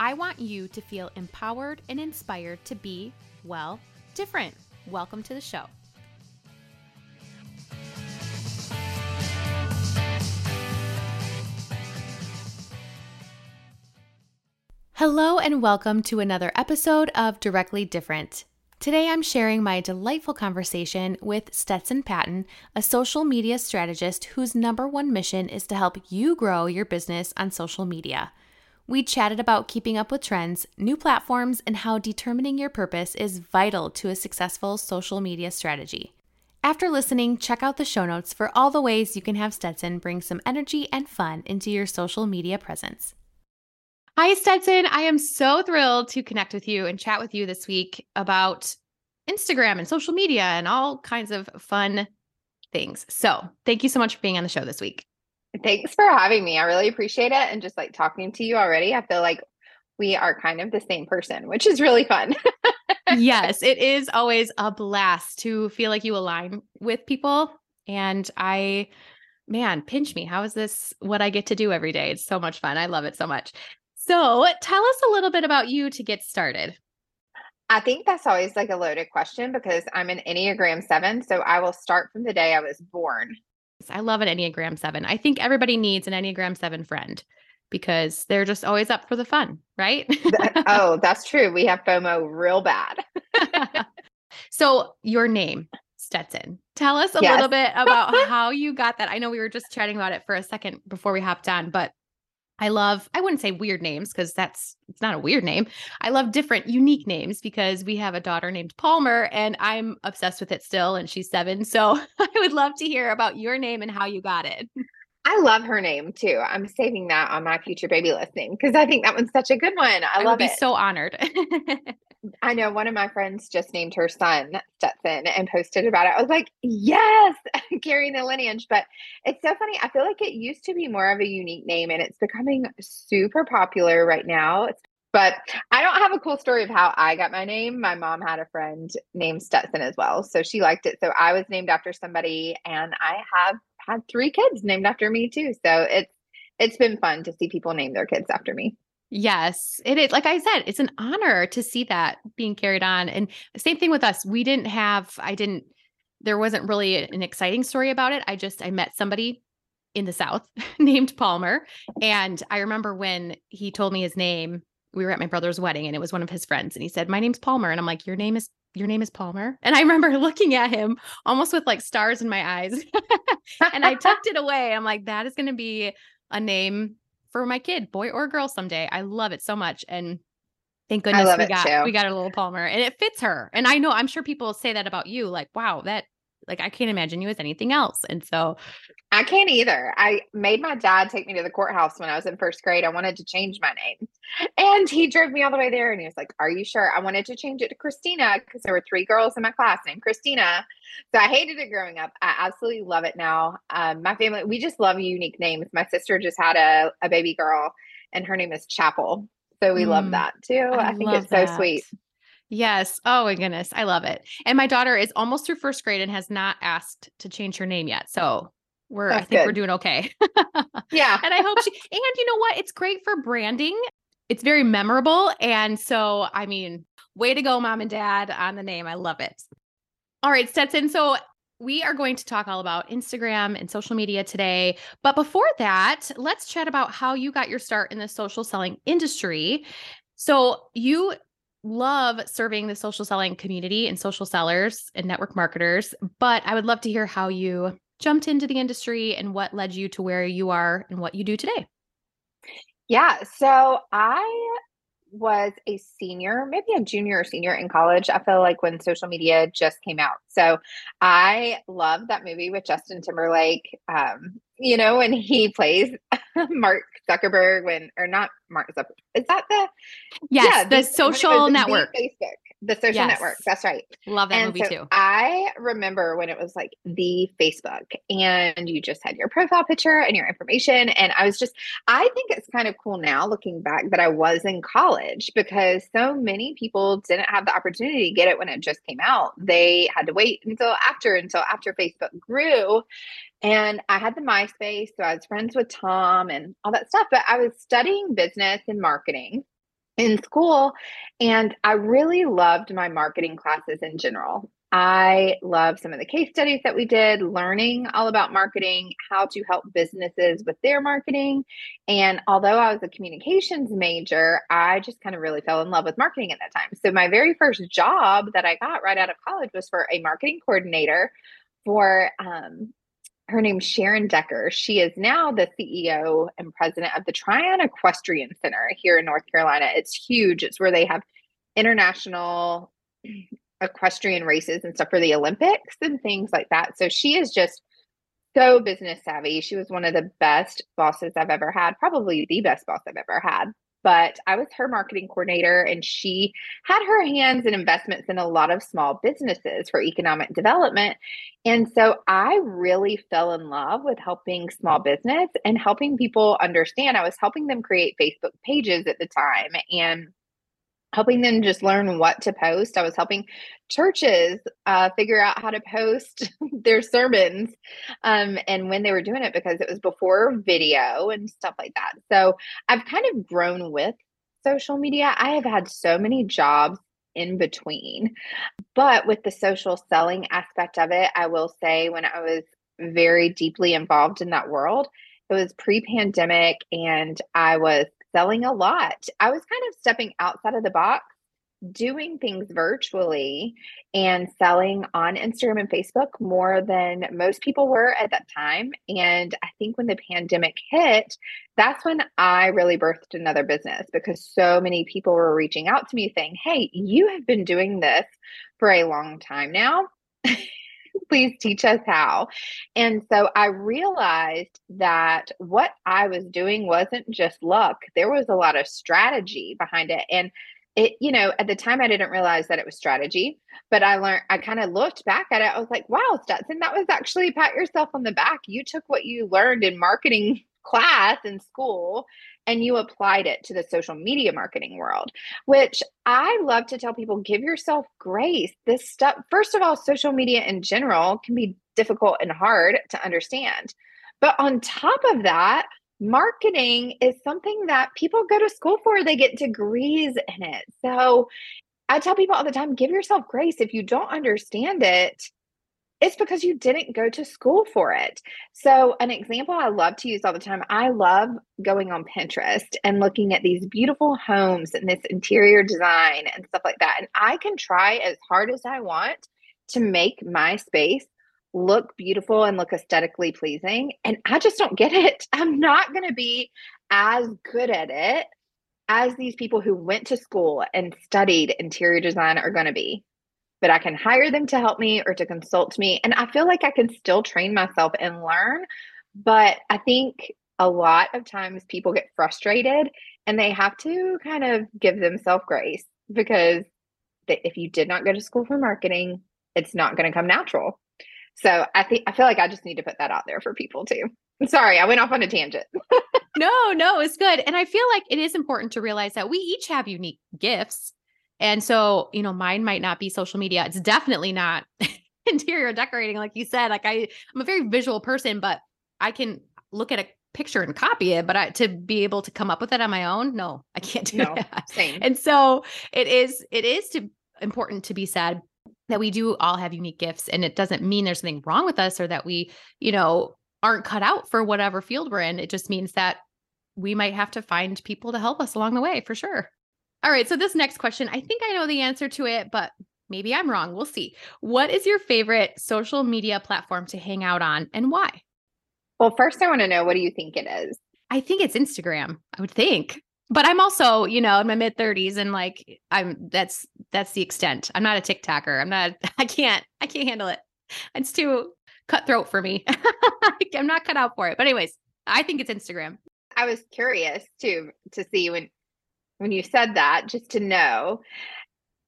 I want you to feel empowered and inspired to be, well, different. Welcome to the show. Hello, and welcome to another episode of Directly Different. Today, I'm sharing my delightful conversation with Stetson Patton, a social media strategist whose number one mission is to help you grow your business on social media. We chatted about keeping up with trends, new platforms, and how determining your purpose is vital to a successful social media strategy. After listening, check out the show notes for all the ways you can have Stetson bring some energy and fun into your social media presence. Hi, Stetson. I am so thrilled to connect with you and chat with you this week about Instagram and social media and all kinds of fun things. So, thank you so much for being on the show this week. Thanks for having me. I really appreciate it. And just like talking to you already, I feel like we are kind of the same person, which is really fun. yes, it is always a blast to feel like you align with people. And I, man, pinch me. How is this what I get to do every day? It's so much fun. I love it so much. So tell us a little bit about you to get started. I think that's always like a loaded question because I'm an Enneagram 7. So I will start from the day I was born. I love an Enneagram 7. I think everybody needs an Enneagram 7 friend because they're just always up for the fun, right? oh, that's true. We have FOMO real bad. so, your name, Stetson. Tell us a yes. little bit about how you got that. I know we were just chatting about it for a second before we hopped on, but I love, I wouldn't say weird names because that's, it's not a weird name. I love different, unique names because we have a daughter named Palmer and I'm obsessed with it still and she's seven. So I would love to hear about your name and how you got it. I love her name too. I'm saving that on my future baby listing because I think that one's such a good one. I, I love would be it. so honored. I know one of my friends just named her son Stetson and posted about it. I was like, yes, carrying the lineage. But it's so funny. I feel like it used to be more of a unique name and it's becoming super popular right now. But I don't have a cool story of how I got my name. My mom had a friend named Stetson as well. So she liked it. So I was named after somebody and I have had three kids named after me too. So it's it's been fun to see people name their kids after me. Yes, it is. Like I said, it's an honor to see that being carried on. And same thing with us. We didn't have, I didn't, there wasn't really an exciting story about it. I just, I met somebody in the South named Palmer. And I remember when he told me his name, we were at my brother's wedding and it was one of his friends. And he said, My name's Palmer. And I'm like, Your name is, your name is Palmer. And I remember looking at him almost with like stars in my eyes. and I tucked it away. I'm like, That is going to be a name for my kid, boy or girl someday. I love it so much. And thank goodness we got too. we got a little Palmer and it fits her. And I know I'm sure people say that about you, like, wow, that like I can't imagine you as anything else. And so I can't either. I made my dad take me to the courthouse when I was in first grade. I wanted to change my name. And he drove me all the way there and he was like, Are you sure? I wanted to change it to Christina because there were three girls in my class named Christina. So I hated it growing up. I absolutely love it now. Um, my family, we just love unique names. My sister just had a, a baby girl and her name is Chapel. So we mm, love that too. I, I think it's that. so sweet. Yes. Oh my goodness. I love it. And my daughter is almost through first grade and has not asked to change her name yet. So we're That's I think good. we're doing okay. yeah. and I hope she and you know what? It's great for branding. It's very memorable. And so I mean, way to go, mom and dad, on the name. I love it. All right, Stetson. So we are going to talk all about Instagram and social media today. But before that, let's chat about how you got your start in the social selling industry. So you love serving the social selling community and social sellers and network marketers, but I would love to hear how you jumped into the industry and what led you to where you are and what you do today. Yeah, so I was a senior, maybe a junior or senior in college. I feel like when social media just came out. So I love that movie with Justin Timberlake. Um, you know, when he plays Mark Zuckerberg when or not Mark Zuckerberg. Is that the Yes, yeah, the, the social network. Facebook the social yes. network. That's right. Love that and movie so too. I remember when it was like the Facebook and you just had your profile picture and your information. And I was just, I think it's kind of cool now looking back that I was in college because so many people didn't have the opportunity to get it when it just came out. They had to wait until after, until after Facebook grew. And I had the MySpace. So I was friends with Tom and all that stuff. But I was studying business and marketing in school. And I really loved my marketing classes in general. I love some of the case studies that we did, learning all about marketing, how to help businesses with their marketing. And although I was a communications major, I just kind of really fell in love with marketing at that time. So, my very first job that I got right out of college was for a marketing coordinator for um, her name's Sharon Decker. She is now the CEO and president of the Tryon Equestrian Center here in North Carolina. It's huge. It's where they have international equestrian races and stuff for the Olympics and things like that. So she is just so business savvy. She was one of the best bosses I've ever had, probably the best boss I've ever had but I was her marketing coordinator and she had her hands in investments in a lot of small businesses for economic development. And so I really fell in love with helping small business and helping people understand. I was helping them create Facebook pages at the time and helping them just learn what to post. I was helping churches uh, figure out how to post their sermons um, and when they were doing it because it was before video and stuff like that. So I've kind of grown with social media. I have had so many jobs in between. But with the social selling aspect of it, I will say when I was very deeply involved in that world, it was pre pandemic and I was selling a lot. I was kind of stepping outside of the box, doing things virtually and selling on Instagram and Facebook more than most people were at that time. And I think when the pandemic hit, that's when I really birthed another business because so many people were reaching out to me saying, Hey, you have been doing this for a long time now. please teach us how. And so I realized that what I was doing wasn't just luck, there was a lot of strategy behind it. And it, you know, at the time I didn't realize that it was strategy, but I learned, I kind of looked back at it. I was like, wow, Stetson, that was actually pat yourself on the back. You took what you learned in marketing class in school and you applied it to the social media marketing world, which I love to tell people give yourself grace. This stuff, first of all, social media in general can be difficult and hard to understand. But on top of that, marketing is something that people go to school for, they get degrees in it. So I tell people all the time give yourself grace. If you don't understand it, it's because you didn't go to school for it. So, an example I love to use all the time I love going on Pinterest and looking at these beautiful homes and this interior design and stuff like that. And I can try as hard as I want to make my space look beautiful and look aesthetically pleasing. And I just don't get it. I'm not going to be as good at it as these people who went to school and studied interior design are going to be but I can hire them to help me or to consult me. And I feel like I can still train myself and learn. But I think a lot of times people get frustrated and they have to kind of give themselves grace because if you did not go to school for marketing, it's not going to come natural. So I think I feel like I just need to put that out there for people too. Sorry, I went off on a tangent. no, no, it's good. And I feel like it is important to realize that we each have unique gifts and so, you know, mine might not be social media. It's definitely not interior decorating, like you said. Like I, I'm a very visual person, but I can look at a picture and copy it, but I, to be able to come up with it on my own, no, I can't do no, that. Same. And so it is, it is to important to be said that we do all have unique gifts and it doesn't mean there's something wrong with us or that we, you know, aren't cut out for whatever field we're in. It just means that we might have to find people to help us along the way for sure. All right. So, this next question, I think I know the answer to it, but maybe I'm wrong. We'll see. What is your favorite social media platform to hang out on and why? Well, first, I want to know what do you think it is? I think it's Instagram, I would think. But I'm also, you know, in my mid 30s and like I'm that's that's the extent. I'm not a TikToker. I'm not I can't I can't handle it. It's too cutthroat for me. I'm not cut out for it. But anyways, I think it's Instagram. I was curious too to see when when you said that, just to know.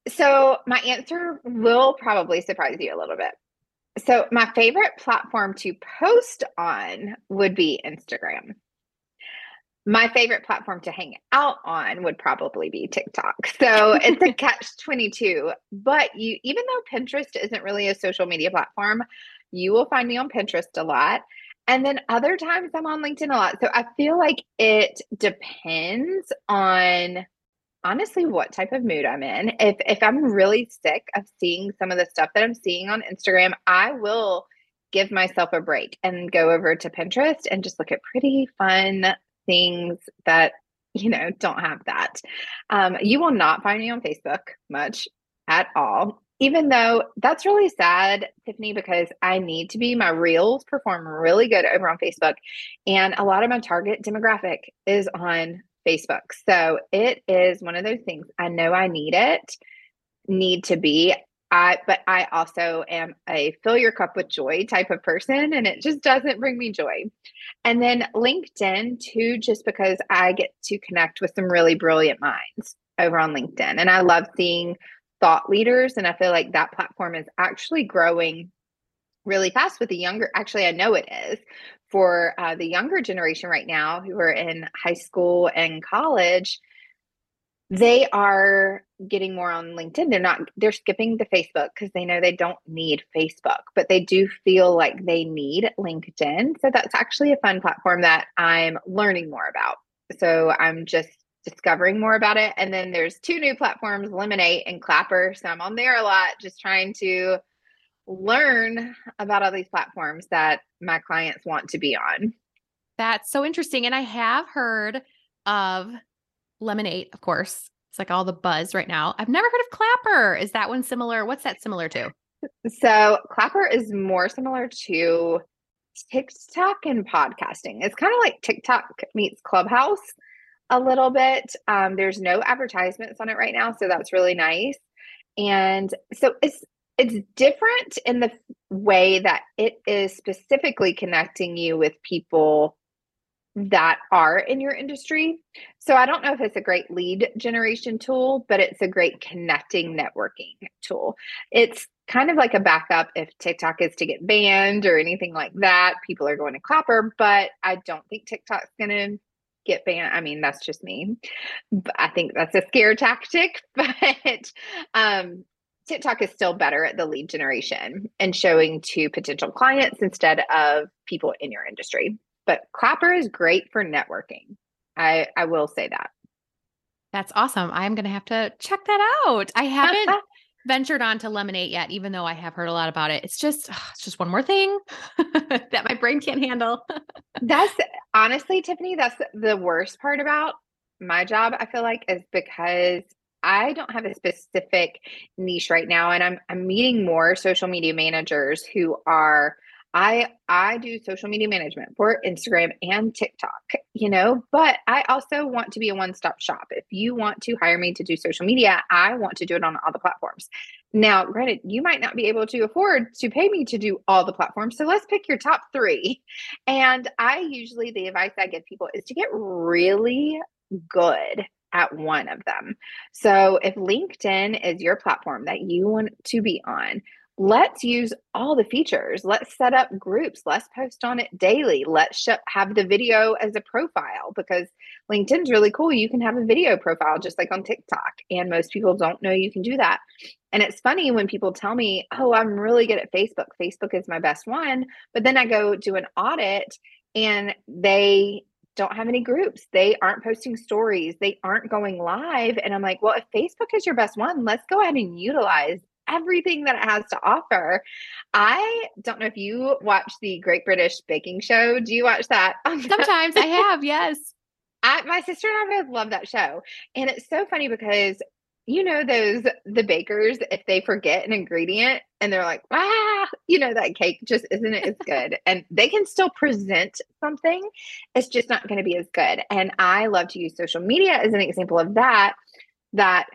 So my answer will probably surprise you a little bit. So my favorite platform to post on would be Instagram. My favorite platform to hang out on would probably be TikTok. So it's a catch 22. But you even though Pinterest isn't really a social media platform, you will find me on Pinterest a lot. And then other times I'm on LinkedIn a lot. So I feel like it depends on honestly what type of mood I'm in. If if I'm really sick of seeing some of the stuff that I'm seeing on Instagram, I will give myself a break and go over to Pinterest and just look at pretty fun things that you know don't have that. Um, you will not find me on Facebook much at all even though that's really sad, Tiffany, because I need to be. My reels perform really good over on Facebook. And a lot of my target demographic is on Facebook. So it is one of those things I know I need it, need to be. I but I also am a fill your cup with joy type of person and it just doesn't bring me joy. And then LinkedIn too just because I get to connect with some really brilliant minds over on LinkedIn and I love seeing thought leaders and I feel like that platform is actually growing really fast with the younger actually I know it is for uh, the younger generation right now who are in high school and college they are getting more on linkedin. They're not they're skipping the facebook because they know they don't need facebook but they do feel like they need linkedin. So that's actually a fun platform that i'm learning more about. So i'm just discovering more about it and then there's two new platforms Lemon8 and clapper so i'm on there a lot just trying to learn about all these platforms that my clients want to be on. That's so interesting. And I have heard of Lemon8, of course. It's like all the buzz right now. I've never heard of Clapper. Is that one similar? What's that similar to? So, Clapper is more similar to TikTok and podcasting. It's kind of like TikTok meets Clubhouse a little bit. Um, there's no advertisements on it right now, so that's really nice. And so it's it's different in the way that it is specifically connecting you with people that are in your industry. So I don't know if it's a great lead generation tool, but it's a great connecting networking tool. It's kind of like a backup if TikTok is to get banned or anything like that. People are going to Clapper, but I don't think TikTok's going to get banned. I mean, that's just me. I think that's a scare tactic, but um TikTok is still better at the lead generation and showing to potential clients instead of people in your industry. But Clapper is great for networking. I, I will say that. That's awesome. I'm going to have to check that out. I haven't ventured on to Lemon8 yet, even though I have heard a lot about it. It's just, it's just one more thing that my brain can't handle. that's honestly, Tiffany, that's the worst part about my job. I feel like is because I don't have a specific niche right now and I'm I'm meeting more social media managers who are I I do social media management for Instagram and TikTok, you know, but I also want to be a one-stop shop. If you want to hire me to do social media, I want to do it on all the platforms. Now, granted, you might not be able to afford to pay me to do all the platforms. So let's pick your top 3. And I usually the advice I give people is to get really good at one of them. So if LinkedIn is your platform that you want to be on, let's use all the features. Let's set up groups. Let's post on it daily. Let's sh- have the video as a profile because LinkedIn's really cool. You can have a video profile just like on TikTok, and most people don't know you can do that. And it's funny when people tell me, Oh, I'm really good at Facebook. Facebook is my best one. But then I go do an audit and they don't have any groups. They aren't posting stories. They aren't going live. And I'm like, well, if Facebook is your best one, let's go ahead and utilize everything that it has to offer. I don't know if you watch the Great British Baking Show. Do you watch that? Sometimes I have, yes. I, my sister and I both love that show. And it's so funny because you know those the bakers if they forget an ingredient and they're like ah you know that cake just isn't as good and they can still present something it's just not going to be as good and i love to use social media as an example of that that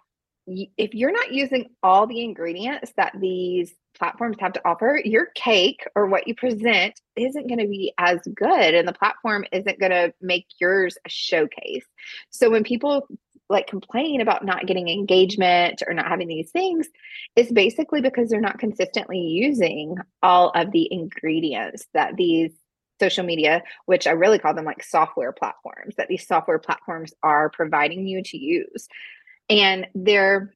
if you're not using all the ingredients that these platforms have to offer, your cake or what you present isn't going to be as good and the platform isn't going to make yours a showcase. So when people like complain about not getting engagement or not having these things, it's basically because they're not consistently using all of the ingredients that these social media, which I really call them like software platforms, that these software platforms are providing you to use. And they're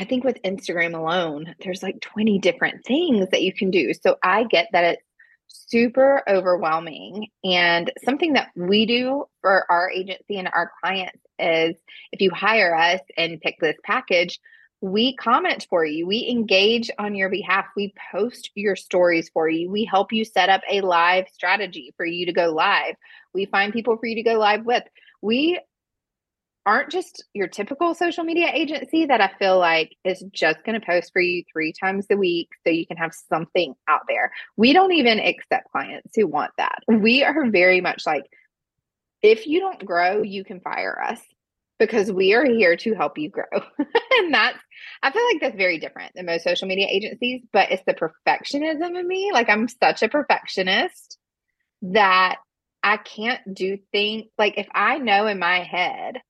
I think with Instagram alone, there's like 20 different things that you can do. So I get that it's super overwhelming. And something that we do for our agency and our clients is if you hire us and pick this package, we comment for you. We engage on your behalf. We post your stories for you. We help you set up a live strategy for you to go live. We find people for you to go live with. We aren't just your typical social media agency that I feel like is just going to post for you three times a week so you can have something out there. We don't even accept clients who want that. We are very much like, if you don't grow, you can fire us because we are here to help you grow. and that's, I feel like that's very different than most social media agencies, but it's the perfectionism in me. Like, I'm such a perfectionist that I can't do things like if I know in my head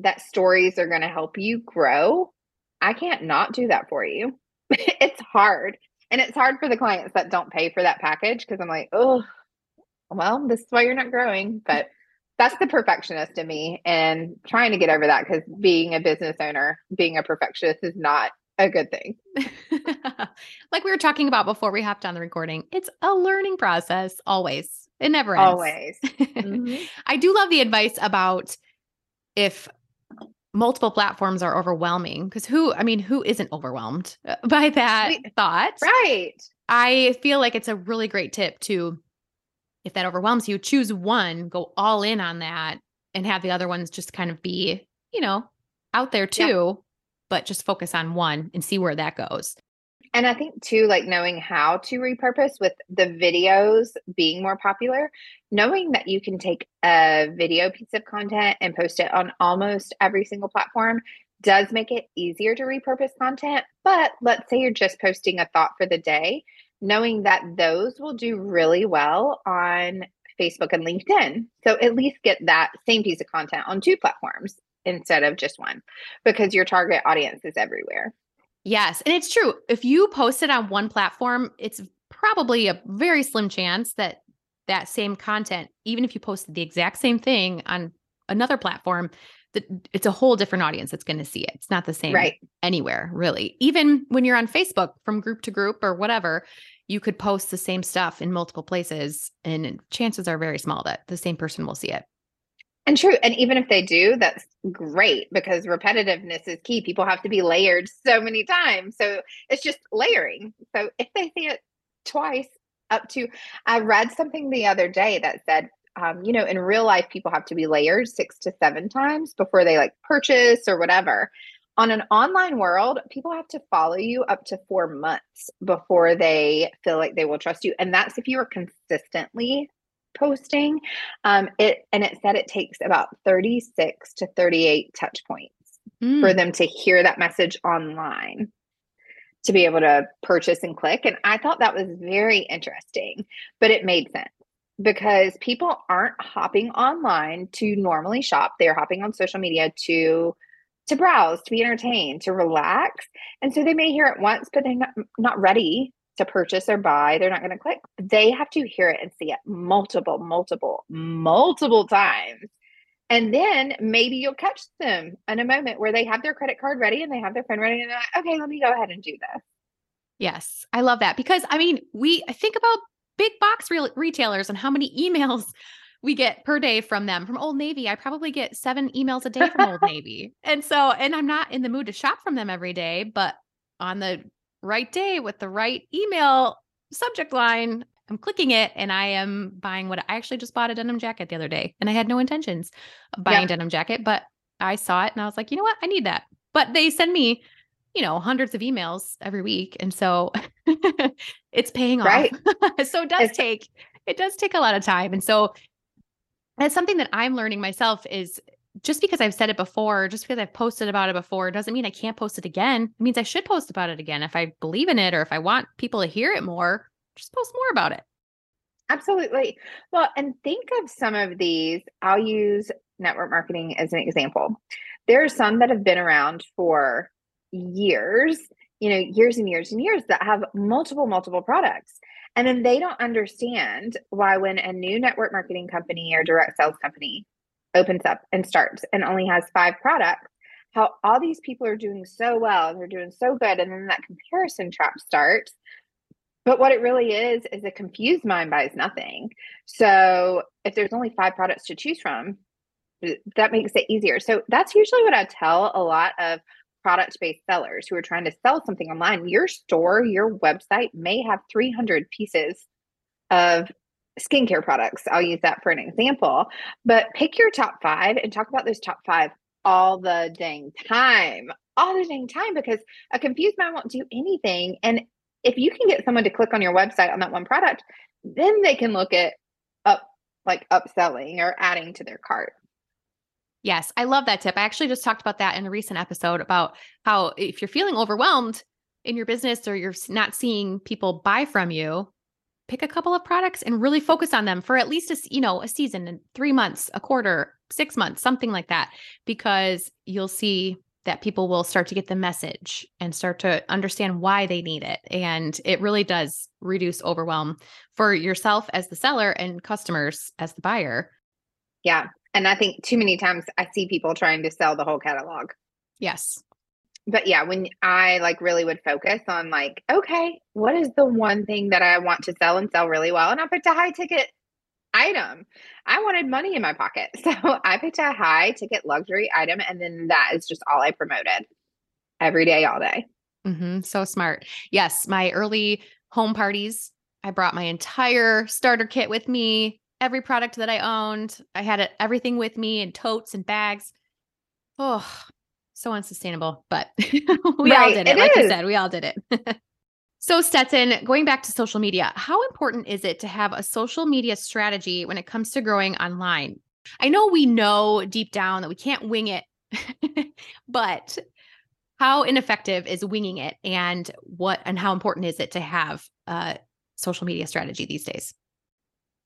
that stories are going to help you grow, I can't not do that for you. it's hard. And it's hard for the clients that don't pay for that package because I'm like, oh, well, this is why you're not growing. But that's the perfectionist in me and trying to get over that because being a business owner, being a perfectionist is not a good thing. like we were talking about before we hopped on the recording, it's a learning process always. It never ends. Always. Mm-hmm. I do love the advice about if multiple platforms are overwhelming because who i mean who isn't overwhelmed uh, by that thought? Right. I feel like it's a really great tip to if that overwhelms you choose one go all in on that and have the other ones just kind of be you know out there too yeah. but just focus on one and see where that goes and I think too, like knowing how to repurpose with the videos being more popular, knowing that you can take a video piece of content and post it on almost every single platform does make it easier to repurpose content. But let's say you're just posting a thought for the day, knowing that those will do really well on Facebook and LinkedIn. So at least get that same piece of content on two platforms instead of just one because your target audience is everywhere. Yes. And it's true. If you post it on one platform, it's probably a very slim chance that that same content, even if you posted the exact same thing on another platform, that it's a whole different audience that's going to see it. It's not the same right. anywhere, really. Even when you're on Facebook from group to group or whatever, you could post the same stuff in multiple places, and chances are very small that the same person will see it. And true. And even if they do, that's great because repetitiveness is key. People have to be layered so many times. So it's just layering. So if they see it twice, up to, I read something the other day that said, um, you know, in real life, people have to be layered six to seven times before they like purchase or whatever. On an online world, people have to follow you up to four months before they feel like they will trust you. And that's if you are consistently posting. Um, it and it said it takes about 36 to 38 touch points mm. for them to hear that message online to be able to purchase and click. And I thought that was very interesting, but it made sense because people aren't hopping online to normally shop. They're hopping on social media to to browse, to be entertained, to relax. And so they may hear it once, but they're not, not ready to purchase or buy, they're not going to click. They have to hear it and see it multiple, multiple, multiple times. And then maybe you'll catch them in a moment where they have their credit card ready and they have their phone ready and they're like, okay, let me go ahead and do this. Yes, I love that because I mean, we think about big box re- retailers and how many emails we get per day from them. From Old Navy, I probably get seven emails a day from Old Navy. And so, and I'm not in the mood to shop from them every day, but on the right day with the right email subject line. I'm clicking it and I am buying what I actually just bought a denim jacket the other day and I had no intentions of buying denim jacket, but I saw it and I was like, you know what? I need that. But they send me, you know, hundreds of emails every week. And so it's paying right. off. so it does it's- take, it does take a lot of time. And so that's something that I'm learning myself is just because I've said it before, just because I've posted about it before, doesn't mean I can't post it again. It means I should post about it again. If I believe in it or if I want people to hear it more, just post more about it. Absolutely. Well, and think of some of these. I'll use network marketing as an example. There are some that have been around for years, you know, years and years and years that have multiple, multiple products. And then they don't understand why, when a new network marketing company or direct sales company opens up and starts and only has five products, how all these people are doing so well, they're doing so good. And then that comparison trap starts. But what it really is, is a confused mind buys nothing. So if there's only five products to choose from, that makes it easier. So that's usually what I tell a lot of product based sellers who are trying to sell something online. Your store, your website may have 300 pieces of skincare products. I'll use that for an example, but pick your top five and talk about those top five all the dang time, all the dang time, because a confused mind won't do anything. And if you can get someone to click on your website on that one product, then they can look at up like upselling or adding to their cart. Yes, I love that tip. I actually just talked about that in a recent episode about how if you're feeling overwhelmed in your business or you're not seeing people buy from you, pick a couple of products and really focus on them for at least a you know a season, 3 months, a quarter, 6 months, something like that because you'll see that people will start to get the message and start to understand why they need it and it really does reduce overwhelm for yourself as the seller and customers as the buyer. Yeah, and I think too many times I see people trying to sell the whole catalog. Yes. But yeah, when I like really would focus on like, okay, what is the one thing that I want to sell and sell really well? And I picked a high ticket item. I wanted money in my pocket. So I picked a high ticket luxury item. And then that is just all I promoted every day, all day. Mm-hmm. So smart. Yes. My early home parties, I brought my entire starter kit with me every product that I owned. I had everything with me in totes and bags. Oh, so unsustainable, but we right, all did it. it like is. you said, we all did it. so, Stetson, going back to social media, how important is it to have a social media strategy when it comes to growing online? I know we know deep down that we can't wing it, but how ineffective is winging it and what and how important is it to have a social media strategy these days?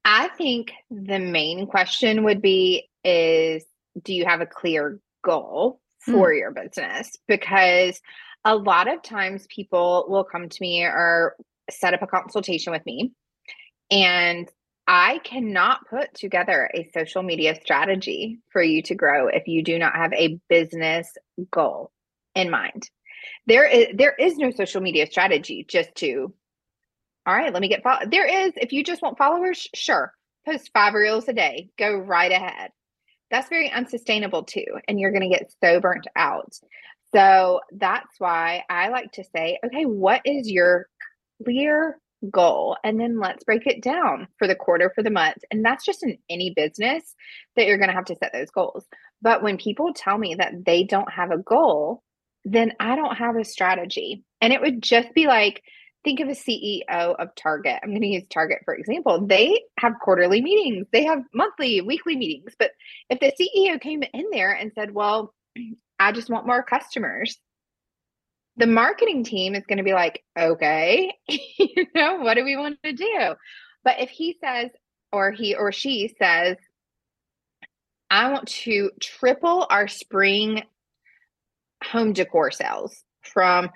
I think the main question would be is do you have a clear goal for mm. your business? Because a lot of times people will come to me or set up a consultation with me and I cannot put together a social media strategy for you to grow if you do not have a business goal in mind. There is there is no social media strategy just to all right, let me get follow. There is, if you just want followers, sure, post five reels a day, go right ahead. That's very unsustainable too. And you're going to get so burnt out. So that's why I like to say, okay, what is your clear goal? And then let's break it down for the quarter, for the month. And that's just in any business that you're going to have to set those goals. But when people tell me that they don't have a goal, then I don't have a strategy. And it would just be like, think of a CEO of Target. I'm going to use Target for example. They have quarterly meetings, they have monthly, weekly meetings. But if the CEO came in there and said, Well, I just want more customers, the marketing team is going to be like, Okay, you know, what do we want to do? But if he says, or he or she says, I want to triple our spring home decor sales from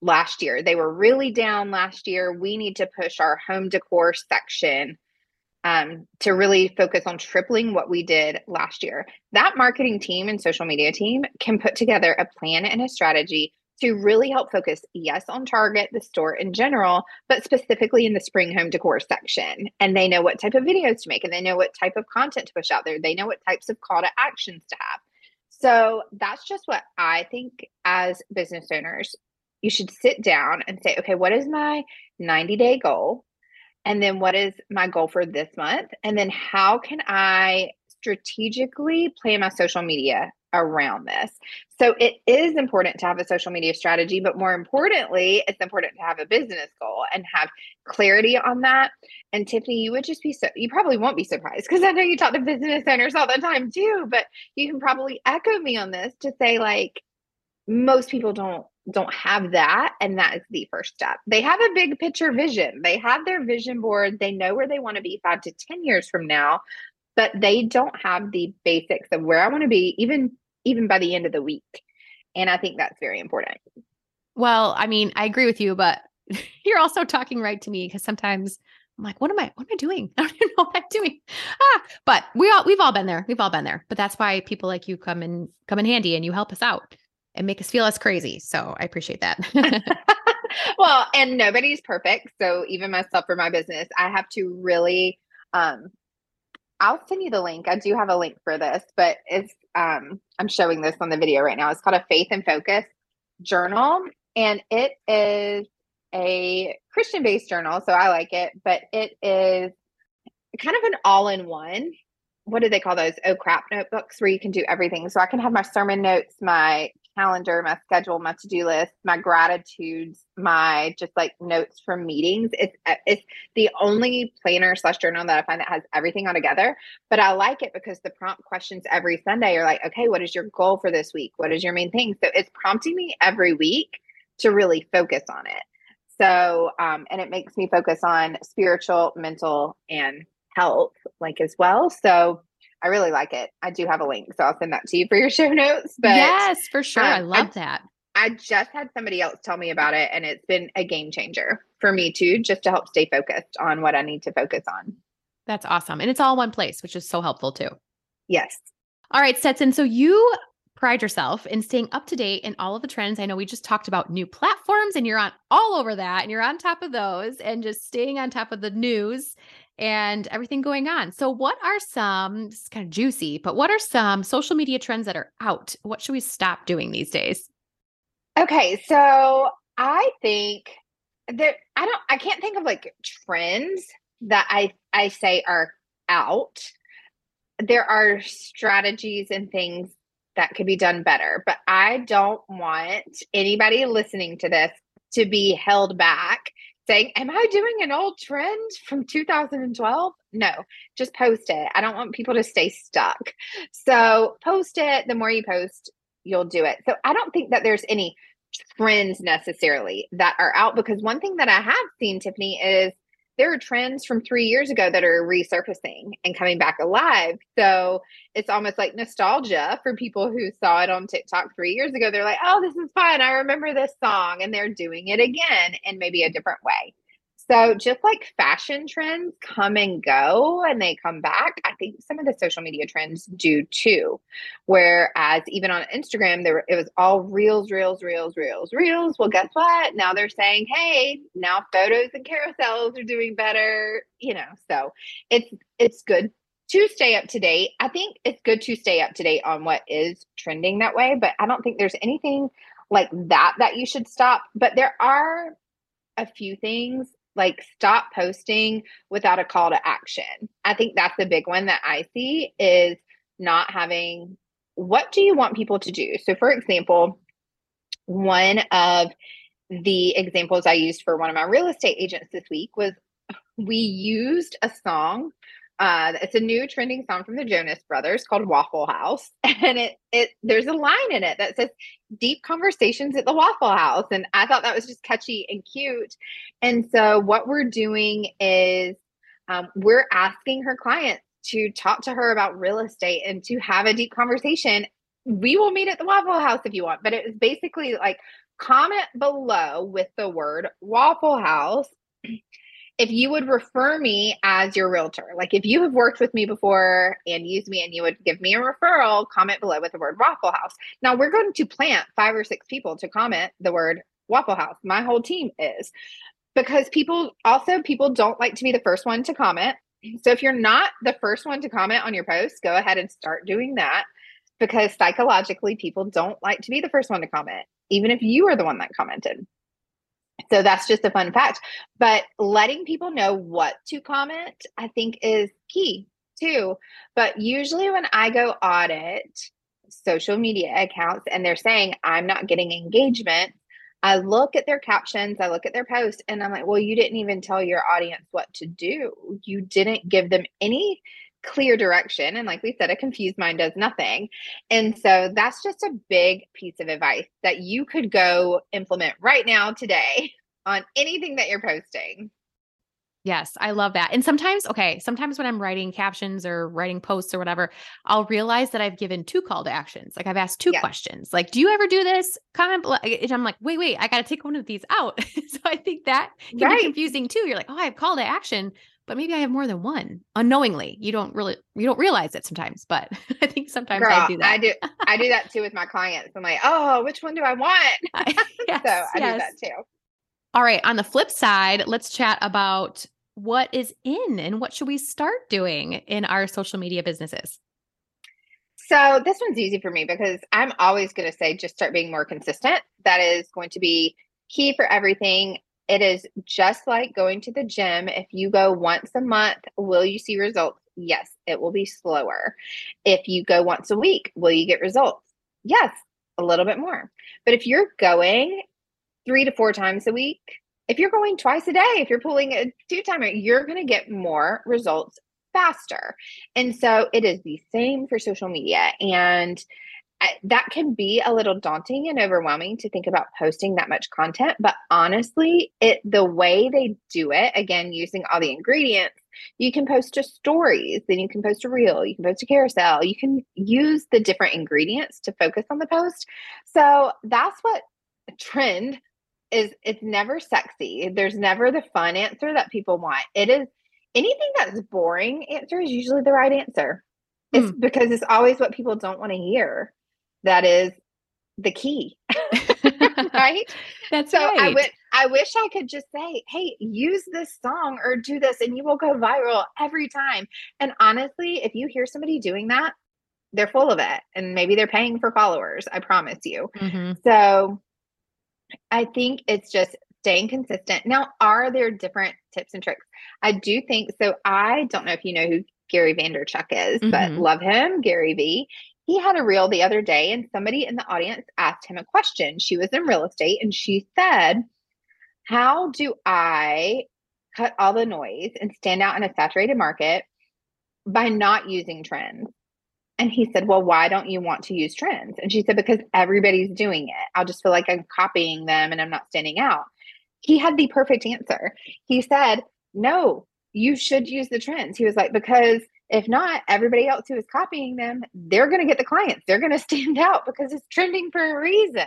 last year. They were really down last year. We need to push our home decor section um, to really focus on tripling what we did last year. That marketing team and social media team can put together a plan and a strategy to really help focus, yes, on Target, the store in general, but specifically in the spring home decor section. And they know what type of videos to make and they know what type of content to push out there. They know what types of call to actions to have. So that's just what I think as business owners you should sit down and say, okay, what is my 90 day goal? And then what is my goal for this month? And then how can I strategically plan my social media around this. So it is important to have a social media strategy, but more importantly, it's important to have a business goal and have clarity on that. And Tiffany, you would just be so you probably won't be surprised because I know you talk to business owners all the time too, but you can probably echo me on this to say like most people don't don't have that and that is the first step they have a big picture vision they have their vision board they know where they want to be five to ten years from now but they don't have the basics of where i want to be even even by the end of the week and i think that's very important well i mean i agree with you but you're also talking right to me because sometimes I'm like, what am I, what am I doing? I don't even know what I'm doing. Ah, but we all, we've all been there. We've all been there. But that's why people like you come and come in handy and you help us out and make us feel less crazy. So I appreciate that. well, and nobody's perfect. So even myself for my business, I have to really um I'll send you the link. I do have a link for this, but it's um I'm showing this on the video right now. It's called a faith and focus journal and it is a Christian based journal, so I like it, but it is kind of an all in one what do they call those? Oh crap notebooks where you can do everything. So I can have my sermon notes, my calendar, my schedule, my to-do list, my gratitudes, my just like notes from meetings. It's uh, it's the only planner slash journal that I find that has everything all together. But I like it because the prompt questions every Sunday are like, okay, what is your goal for this week? What is your main thing? So it's prompting me every week to really focus on it. So um, and it makes me focus on spiritual, mental, and health like as well. So I really like it. I do have a link, so I'll send that to you for your show notes. But yes, for sure. Um, I love I, that. I just had somebody else tell me about it, and it's been a game changer for me too, just to help stay focused on what I need to focus on. That's awesome. And it's all one place, which is so helpful too. Yes. All right, Stetson. So you pride yourself in staying up to date in all of the trends. I know we just talked about new platforms and you're on all over that and you're on top of those and just staying on top of the news and everything going on. So, what are some, this is kind of juicy, but what are some social media trends that are out? What should we stop doing these days? Okay. So, I think that I don't, I can't think of like trends that I, I say are out. There are strategies and things that could be done better, but I don't want anybody listening to this to be held back saying, Am I doing an old trend from 2012? No, just post it. I don't want people to stay stuck. So post it. The more you post, you'll do it. So I don't think that there's any trends necessarily that are out because one thing that I have seen, Tiffany, is there are trends from three years ago that are resurfacing and coming back alive. So it's almost like nostalgia for people who saw it on TikTok three years ago. They're like, oh, this is fun. I remember this song. And they're doing it again in maybe a different way. So just like fashion trends come and go and they come back, I think some of the social media trends do too. Whereas even on Instagram, there it was all reels, reels, reels, reels, reels. Well, guess what? Now they're saying, hey, now photos and carousels are doing better. You know, so it's it's good to stay up to date. I think it's good to stay up to date on what is trending that way, but I don't think there's anything like that that you should stop. But there are a few things like stop posting without a call to action. I think that's the big one that I see is not having what do you want people to do? So for example, one of the examples I used for one of my real estate agents this week was we used a song uh, it's a new trending song from the Jonas Brothers called Waffle House, and it it there's a line in it that says "Deep Conversations at the Waffle House," and I thought that was just catchy and cute. And so what we're doing is um, we're asking her clients to talk to her about real estate and to have a deep conversation. We will meet at the Waffle House if you want, but it was basically like comment below with the word Waffle House if you would refer me as your realtor, like if you have worked with me before and used me and you would give me a referral, comment below with the word Waffle House. Now we're going to plant five or six people to comment the word Waffle House. My whole team is because people also people don't like to be the first one to comment. So if you're not the first one to comment on your post, go ahead and start doing that because psychologically people don't like to be the first one to comment, even if you are the one that commented. So that's just a fun fact. But letting people know what to comment, I think, is key too. But usually when I go audit, social media accounts and they're saying, I'm not getting engagement, I look at their captions, I look at their posts, and I'm like, well, you didn't even tell your audience what to do. You didn't give them any clear direction. And like we said, a confused mind does nothing. And so that's just a big piece of advice that you could go implement right now today on anything that you're posting. Yes, I love that. And sometimes, okay, sometimes when I'm writing captions or writing posts or whatever, I'll realize that I've given two call to actions. Like I've asked two yes. questions. Like, do you ever do this? Comment And I'm like, wait, wait, I got to take one of these out. so I think that can right. be confusing too. You're like, oh, I have call to action, but maybe I have more than one unknowingly. You don't really, you don't realize it sometimes, but I think sometimes Girl, I do that. I do, I do that too with my clients. I'm like, oh, which one do I want? yes, so I yes. do that too. All right. On the flip side, let's chat about what is in and what should we start doing in our social media businesses? So, this one's easy for me because I'm always going to say just start being more consistent. That is going to be key for everything. It is just like going to the gym. If you go once a month, will you see results? Yes, it will be slower. If you go once a week, will you get results? Yes, a little bit more. But if you're going three to four times a week, if you're going twice a day, if you're pulling a two timer, you're going to get more results faster. And so it is the same for social media. And that can be a little daunting and overwhelming to think about posting that much content but honestly it the way they do it again using all the ingredients you can post to stories then you can post a reel you can post a carousel you can use the different ingredients to focus on the post so that's what trend is it's never sexy. There's never the fun answer that people want. It is anything that's boring answer is usually the right answer. It's mm. because it's always what people don't want to hear. That is the key. right? That's so right. I would I wish I could just say, hey, use this song or do this and you will go viral every time. And honestly, if you hear somebody doing that, they're full of it and maybe they're paying for followers. I promise you. Mm-hmm. So I think it's just staying consistent. Now, are there different tips and tricks? I do think so. I don't know if you know who Gary Vaynerchuk is, mm-hmm. but love him, Gary V. He had a reel the other day, and somebody in the audience asked him a question. She was in real estate, and she said, How do I cut all the noise and stand out in a saturated market by not using trends? And he said, Well, why don't you want to use trends? And she said, Because everybody's doing it. I'll just feel like I'm copying them and I'm not standing out. He had the perfect answer. He said, No, you should use the trends. He was like, Because if not, everybody else who is copying them, they're going to get the clients. They're going to stand out because it's trending for a reason.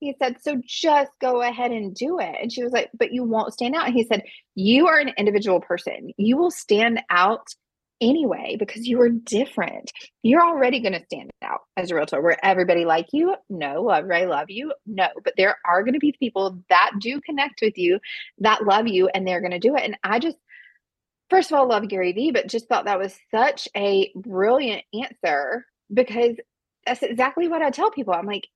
He said, So just go ahead and do it. And she was like, But you won't stand out. And he said, You are an individual person. You will stand out anyway because you are different. You're already going to stand out as a realtor where everybody like you. No, I love you. No, but there are going to be people that do connect with you that love you and they're going to do it. And I just, first of all, love Gary Vee, but just thought that was such a brilliant answer because that's exactly what I tell people. I'm like,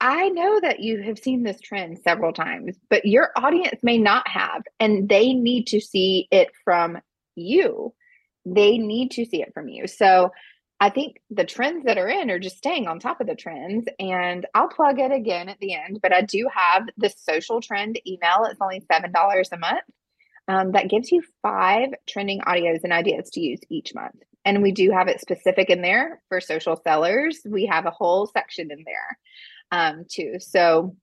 I know that you have seen this trend several times, but your audience may not have, and they need to see it from you they need to see it from you. So I think the trends that are in are just staying on top of the trends. And I'll plug it again at the end, but I do have the social trend email. It's only $7 a month. Um, that gives you five trending audios and ideas to use each month. And we do have it specific in there for social sellers. We have a whole section in there um, too. So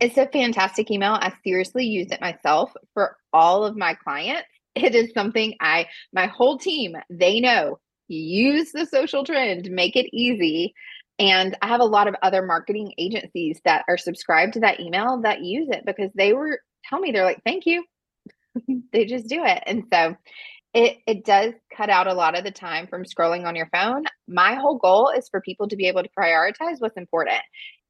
it's a fantastic email. I seriously use it myself for all of my clients it is something I, my whole team, they know use the social trend, make it easy. And I have a lot of other marketing agencies that are subscribed to that email that use it because they were tell me they're like, thank you. they just do it. And so it it does cut out a lot of the time from scrolling on your phone. My whole goal is for people to be able to prioritize what's important.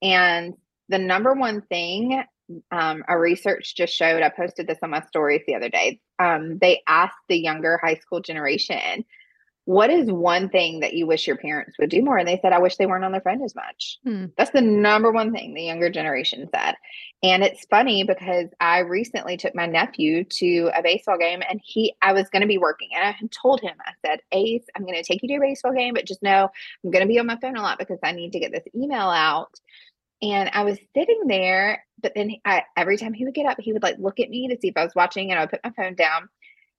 And the number one thing um, a research just showed, I posted this on my stories the other day. Um, they asked the younger high school generation, what is one thing that you wish your parents would do more? And they said, I wish they weren't on their phone as much. Hmm. That's the number one thing the younger generation said. And it's funny because I recently took my nephew to a baseball game and he, I was going to be working and I had told him, I said, Ace, I'm going to take you to a baseball game, but just know I'm going to be on my phone a lot because I need to get this email out. And I was sitting there, but then I, every time he would get up, he would like look at me to see if I was watching and I would put my phone down.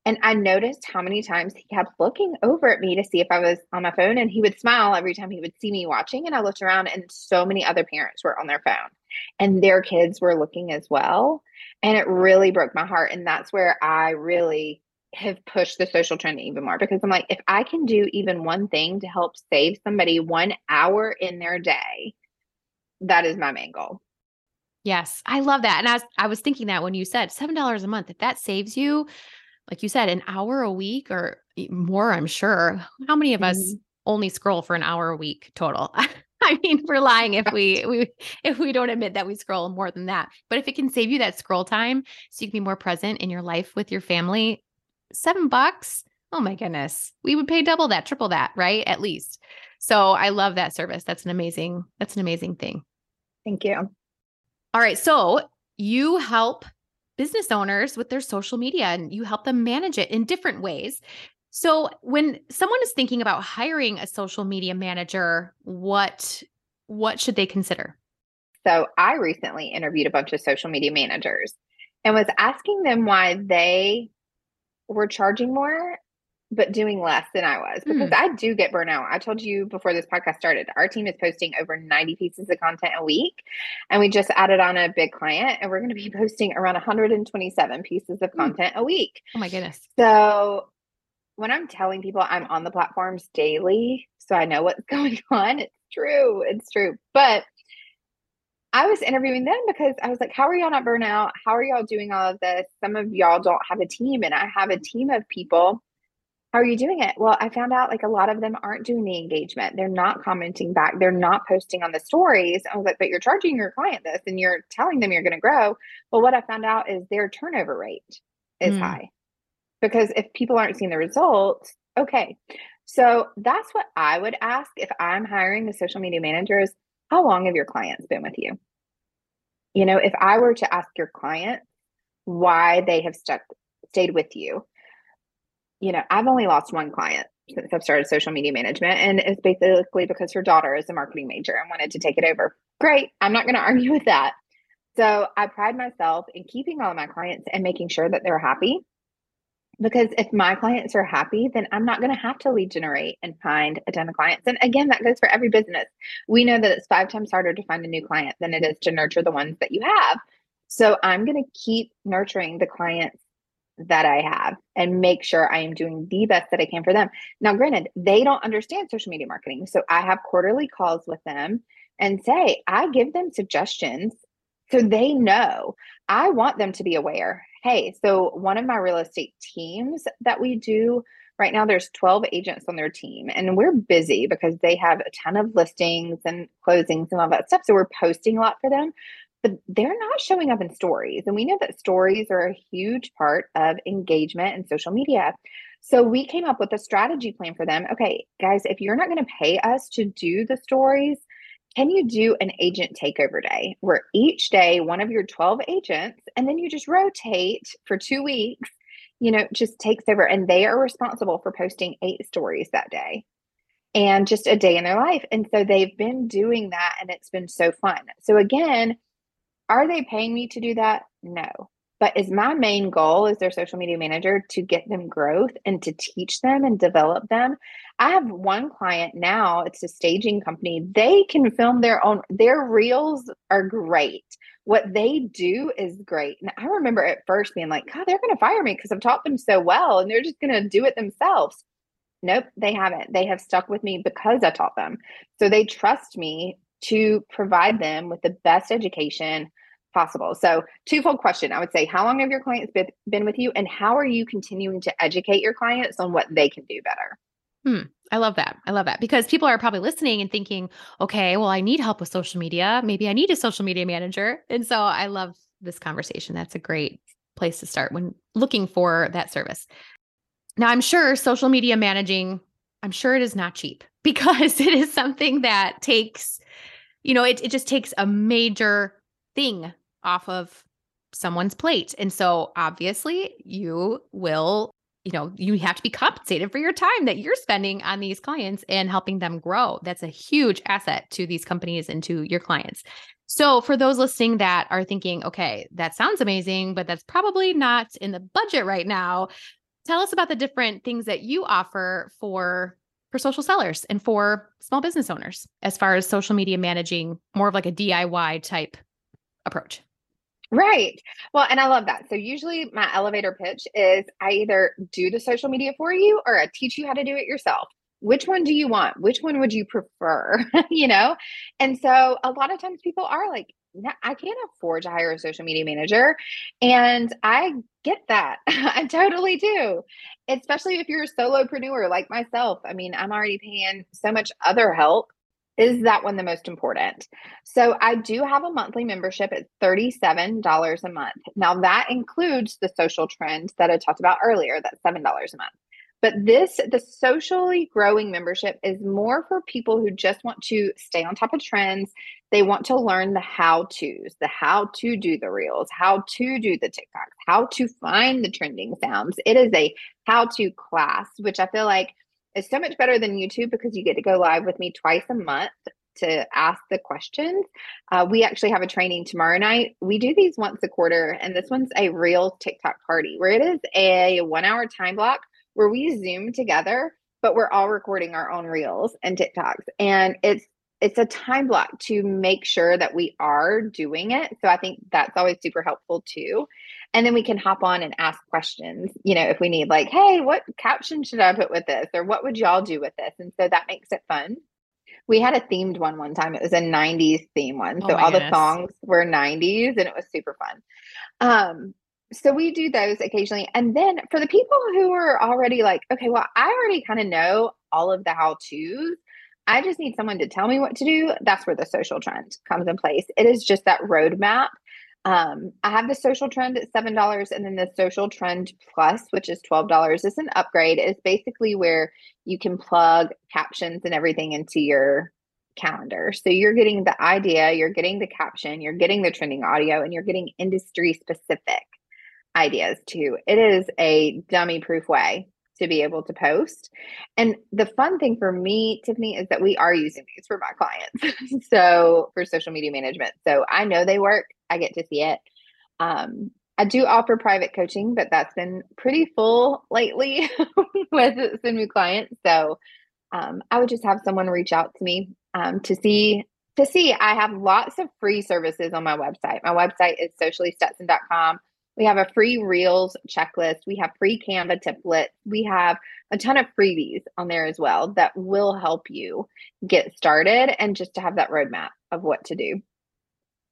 And I noticed how many times he kept looking over at me to see if I was on my phone. And he would smile every time he would see me watching. And I looked around, and so many other parents were on their phone and their kids were looking as well. And it really broke my heart. And that's where I really have pushed the social trend even more because I'm like, if I can do even one thing to help save somebody one hour in their day, that is my main goal. Yes, I love that. And I was, I was thinking that when you said $7 a month, if that saves you like you said, an hour a week or more, I'm sure. How many of mm-hmm. us only scroll for an hour a week total? I mean, we're lying if we, we if we don't admit that we scroll more than that. But if it can save you that scroll time so you can be more present in your life with your family, seven bucks. Oh my goodness. We would pay double that, triple that, right? At least. So I love that service. That's an amazing, that's an amazing thing. Thank you. All right. So you help business owners with their social media and you help them manage it in different ways. So, when someone is thinking about hiring a social media manager, what what should they consider? So, I recently interviewed a bunch of social media managers and was asking them why they were charging more but doing less than I was because mm. I do get burnout. I told you before this podcast started, our team is posting over 90 pieces of content a week. And we just added on a big client and we're going to be posting around 127 pieces of hmm. content mm. a week. Oh my goodness. So when I'm telling people I'm on the platforms daily, so I know what's going on, it's true. It's true. But I was interviewing them because I was like, how are y'all not burnout? How are y'all doing all of this? Some of y'all don't have a team, and I have a team of people how are you doing it? Well, I found out like a lot of them aren't doing the engagement. They're not commenting back. They're not posting on the stories. I was like, but you're charging your client this and you're telling them you're going to grow. Well, what I found out is their turnover rate is mm. high because if people aren't seeing the results, okay. So that's what I would ask if I'm hiring the social media managers. How long have your clients been with you? You know, if I were to ask your client why they have stuck stayed with you, you know, I've only lost one client since I've started social media management, and it's basically because her daughter is a marketing major and wanted to take it over. Great. I'm not going to argue with that. So I pride myself in keeping all of my clients and making sure that they're happy. Because if my clients are happy, then I'm not going to have to lead generate and find a ton of clients. And again, that goes for every business. We know that it's five times harder to find a new client than it is to nurture the ones that you have. So I'm going to keep nurturing the clients that I have and make sure I am doing the best that I can for them. Now, granted, they don't understand social media marketing. So I have quarterly calls with them and say, I give them suggestions so they know. I want them to be aware. Hey, so one of my real estate teams that we do right now, there's 12 agents on their team, and we're busy because they have a ton of listings and closings and all that stuff. So we're posting a lot for them but they're not showing up in stories. And we know that stories are a huge part of engagement and social media. So we came up with a strategy plan for them. Okay, guys, if you're not going to pay us to do the stories, can you do an agent takeover day where each day one of your 12 agents and then you just rotate for two weeks, you know, just takes over and they are responsible for posting eight stories that day and just a day in their life. And so they've been doing that and it's been so fun. So again, are they paying me to do that? No. But is my main goal as their social media manager to get them growth and to teach them and develop them? I have one client now, it's a staging company. They can film their own, their reels are great. What they do is great. And I remember at first being like, God, they're going to fire me because I've taught them so well and they're just going to do it themselves. Nope, they haven't. They have stuck with me because I taught them. So they trust me to provide them with the best education possible. So, twofold question I would say, how long have your clients been, with you, and how are you continuing to educate your clients on what they can do better? Hmm. I love that. I love that because people are probably listening and thinking, okay, well, I need help with social media. Maybe I need a social media manager. And so I love this conversation. That's a great place to start when looking for that service. Now, I'm sure social media managing I'm sure it is not cheap because it is something that takes, you know, it, it just takes a major thing off of someone's plate. And so obviously you will, you know, you have to be compensated for your time that you're spending on these clients and helping them grow. That's a huge asset to these companies and to your clients. So, for those listening that are thinking, okay, that sounds amazing, but that's probably not in the budget right now, tell us about the different things that you offer for for social sellers and for small business owners as far as social media managing more of like a DIY type approach. Right. Well, and I love that. So usually my elevator pitch is I either do the social media for you or I teach you how to do it yourself which one do you want? Which one would you prefer? you know? And so a lot of times people are like, I can't afford to hire a social media manager. And I get that. I totally do. Especially if you're a solopreneur like myself. I mean, I'm already paying so much other help. Is that one the most important? So I do have a monthly membership at $37 a month. Now that includes the social trends that I talked about earlier, that's $7 a month. But this, the socially growing membership is more for people who just want to stay on top of trends. They want to learn the how to's, the how to do the reels, how to do the TikToks, how to find the trending sounds. It is a how to class, which I feel like is so much better than YouTube because you get to go live with me twice a month to ask the questions. Uh, we actually have a training tomorrow night. We do these once a quarter, and this one's a real TikTok party where it is a one hour time block where we Zoom together, but we're all recording our own reels and TikToks. And it's it's a time block to make sure that we are doing it. So I think that's always super helpful too. And then we can hop on and ask questions, you know, if we need like, hey, what caption should I put with this? Or what would y'all do with this? And so that makes it fun. We had a themed one one time. It was a 90s theme one. So oh all goodness. the songs were 90s and it was super fun. Um, so we do those occasionally. And then for the people who are already like, okay, well, I already kind of know all of the how to's. I just need someone to tell me what to do. That's where the social trend comes in place. It is just that roadmap. Um, I have the social trend at seven dollars, and then the social trend plus, which is twelve dollars, is an upgrade. It's basically where you can plug captions and everything into your calendar. So you're getting the idea, you're getting the caption, you're getting the trending audio, and you're getting industry specific ideas too. It is a dummy proof way to be able to post. And the fun thing for me, Tiffany, is that we are using these for my clients. so for social media management. So I know they work. I get to see it. Um, I do offer private coaching, but that's been pretty full lately with some new clients. So um, I would just have someone reach out to me um, to see to see. I have lots of free services on my website. My website is sociallystetson.com. We have a free Reels checklist. We have free Canva templates. We have a ton of freebies on there as well that will help you get started and just to have that roadmap of what to do.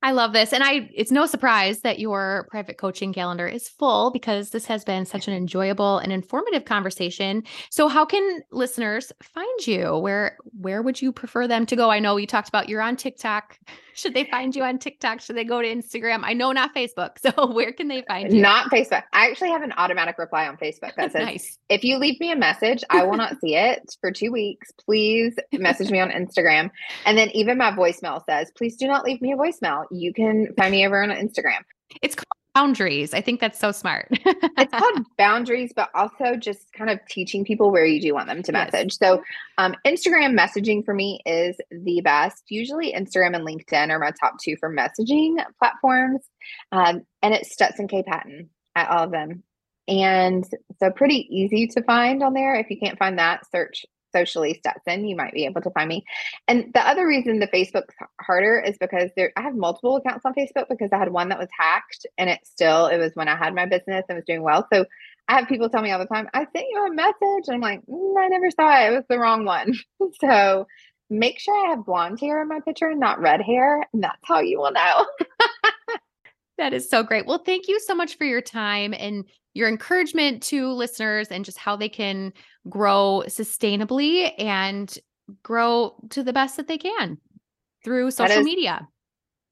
I love this. And I it's no surprise that your private coaching calendar is full because this has been such an enjoyable and informative conversation. So how can listeners find you? Where where would you prefer them to go? I know you talked about you're on TikTok. Should they find you on TikTok? Should they go to Instagram? I know not Facebook. So where can they find you? Not Facebook. I actually have an automatic reply on Facebook that says nice. if you leave me a message, I will not see it for 2 weeks. Please message me on Instagram. And then even my voicemail says, please do not leave me a voicemail you can find me over on Instagram. It's called boundaries. I think that's so smart. it's called boundaries, but also just kind of teaching people where you do want them to message. Yes. So, um, Instagram messaging for me is the best. Usually, Instagram and LinkedIn are my top two for messaging platforms. Um, and it's Stetson K. Patton at all of them. And so, pretty easy to find on there. If you can't find that, search socially Stetson, you might be able to find me. And the other reason the Facebook's harder is because there I have multiple accounts on Facebook because I had one that was hacked and it still it was when I had my business and was doing well. So I have people tell me all the time, I sent you a message. And I'm like, mm, I never saw it. It was the wrong one. so make sure I have blonde hair in my picture and not red hair. And that's how you will know. that is so great. Well, thank you so much for your time and your encouragement to listeners and just how they can grow sustainably and grow to the best that they can through social media.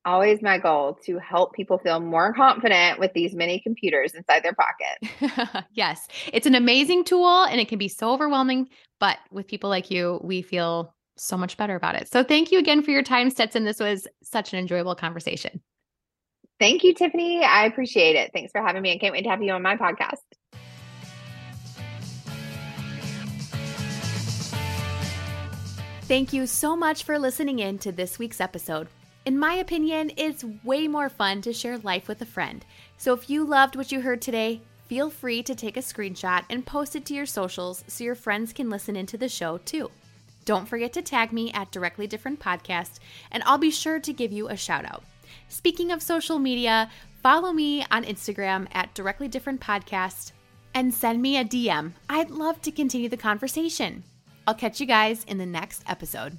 Always my goal to help people feel more confident with these mini computers inside their pocket. yes, it's an amazing tool and it can be so overwhelming, But with people like you, we feel so much better about it. So thank you again for your time, Stetson. This was such an enjoyable conversation. Thank you, Tiffany. I appreciate it. Thanks for having me. I can't wait to have you on my podcast. Thank you so much for listening in to this week's episode. In my opinion, it's way more fun to share life with a friend. So if you loved what you heard today, feel free to take a screenshot and post it to your socials so your friends can listen into the show too. Don't forget to tag me at Directly Different Podcast, and I'll be sure to give you a shout out. Speaking of social media, follow me on Instagram at Directly Different Podcast and send me a DM. I'd love to continue the conversation. I'll catch you guys in the next episode.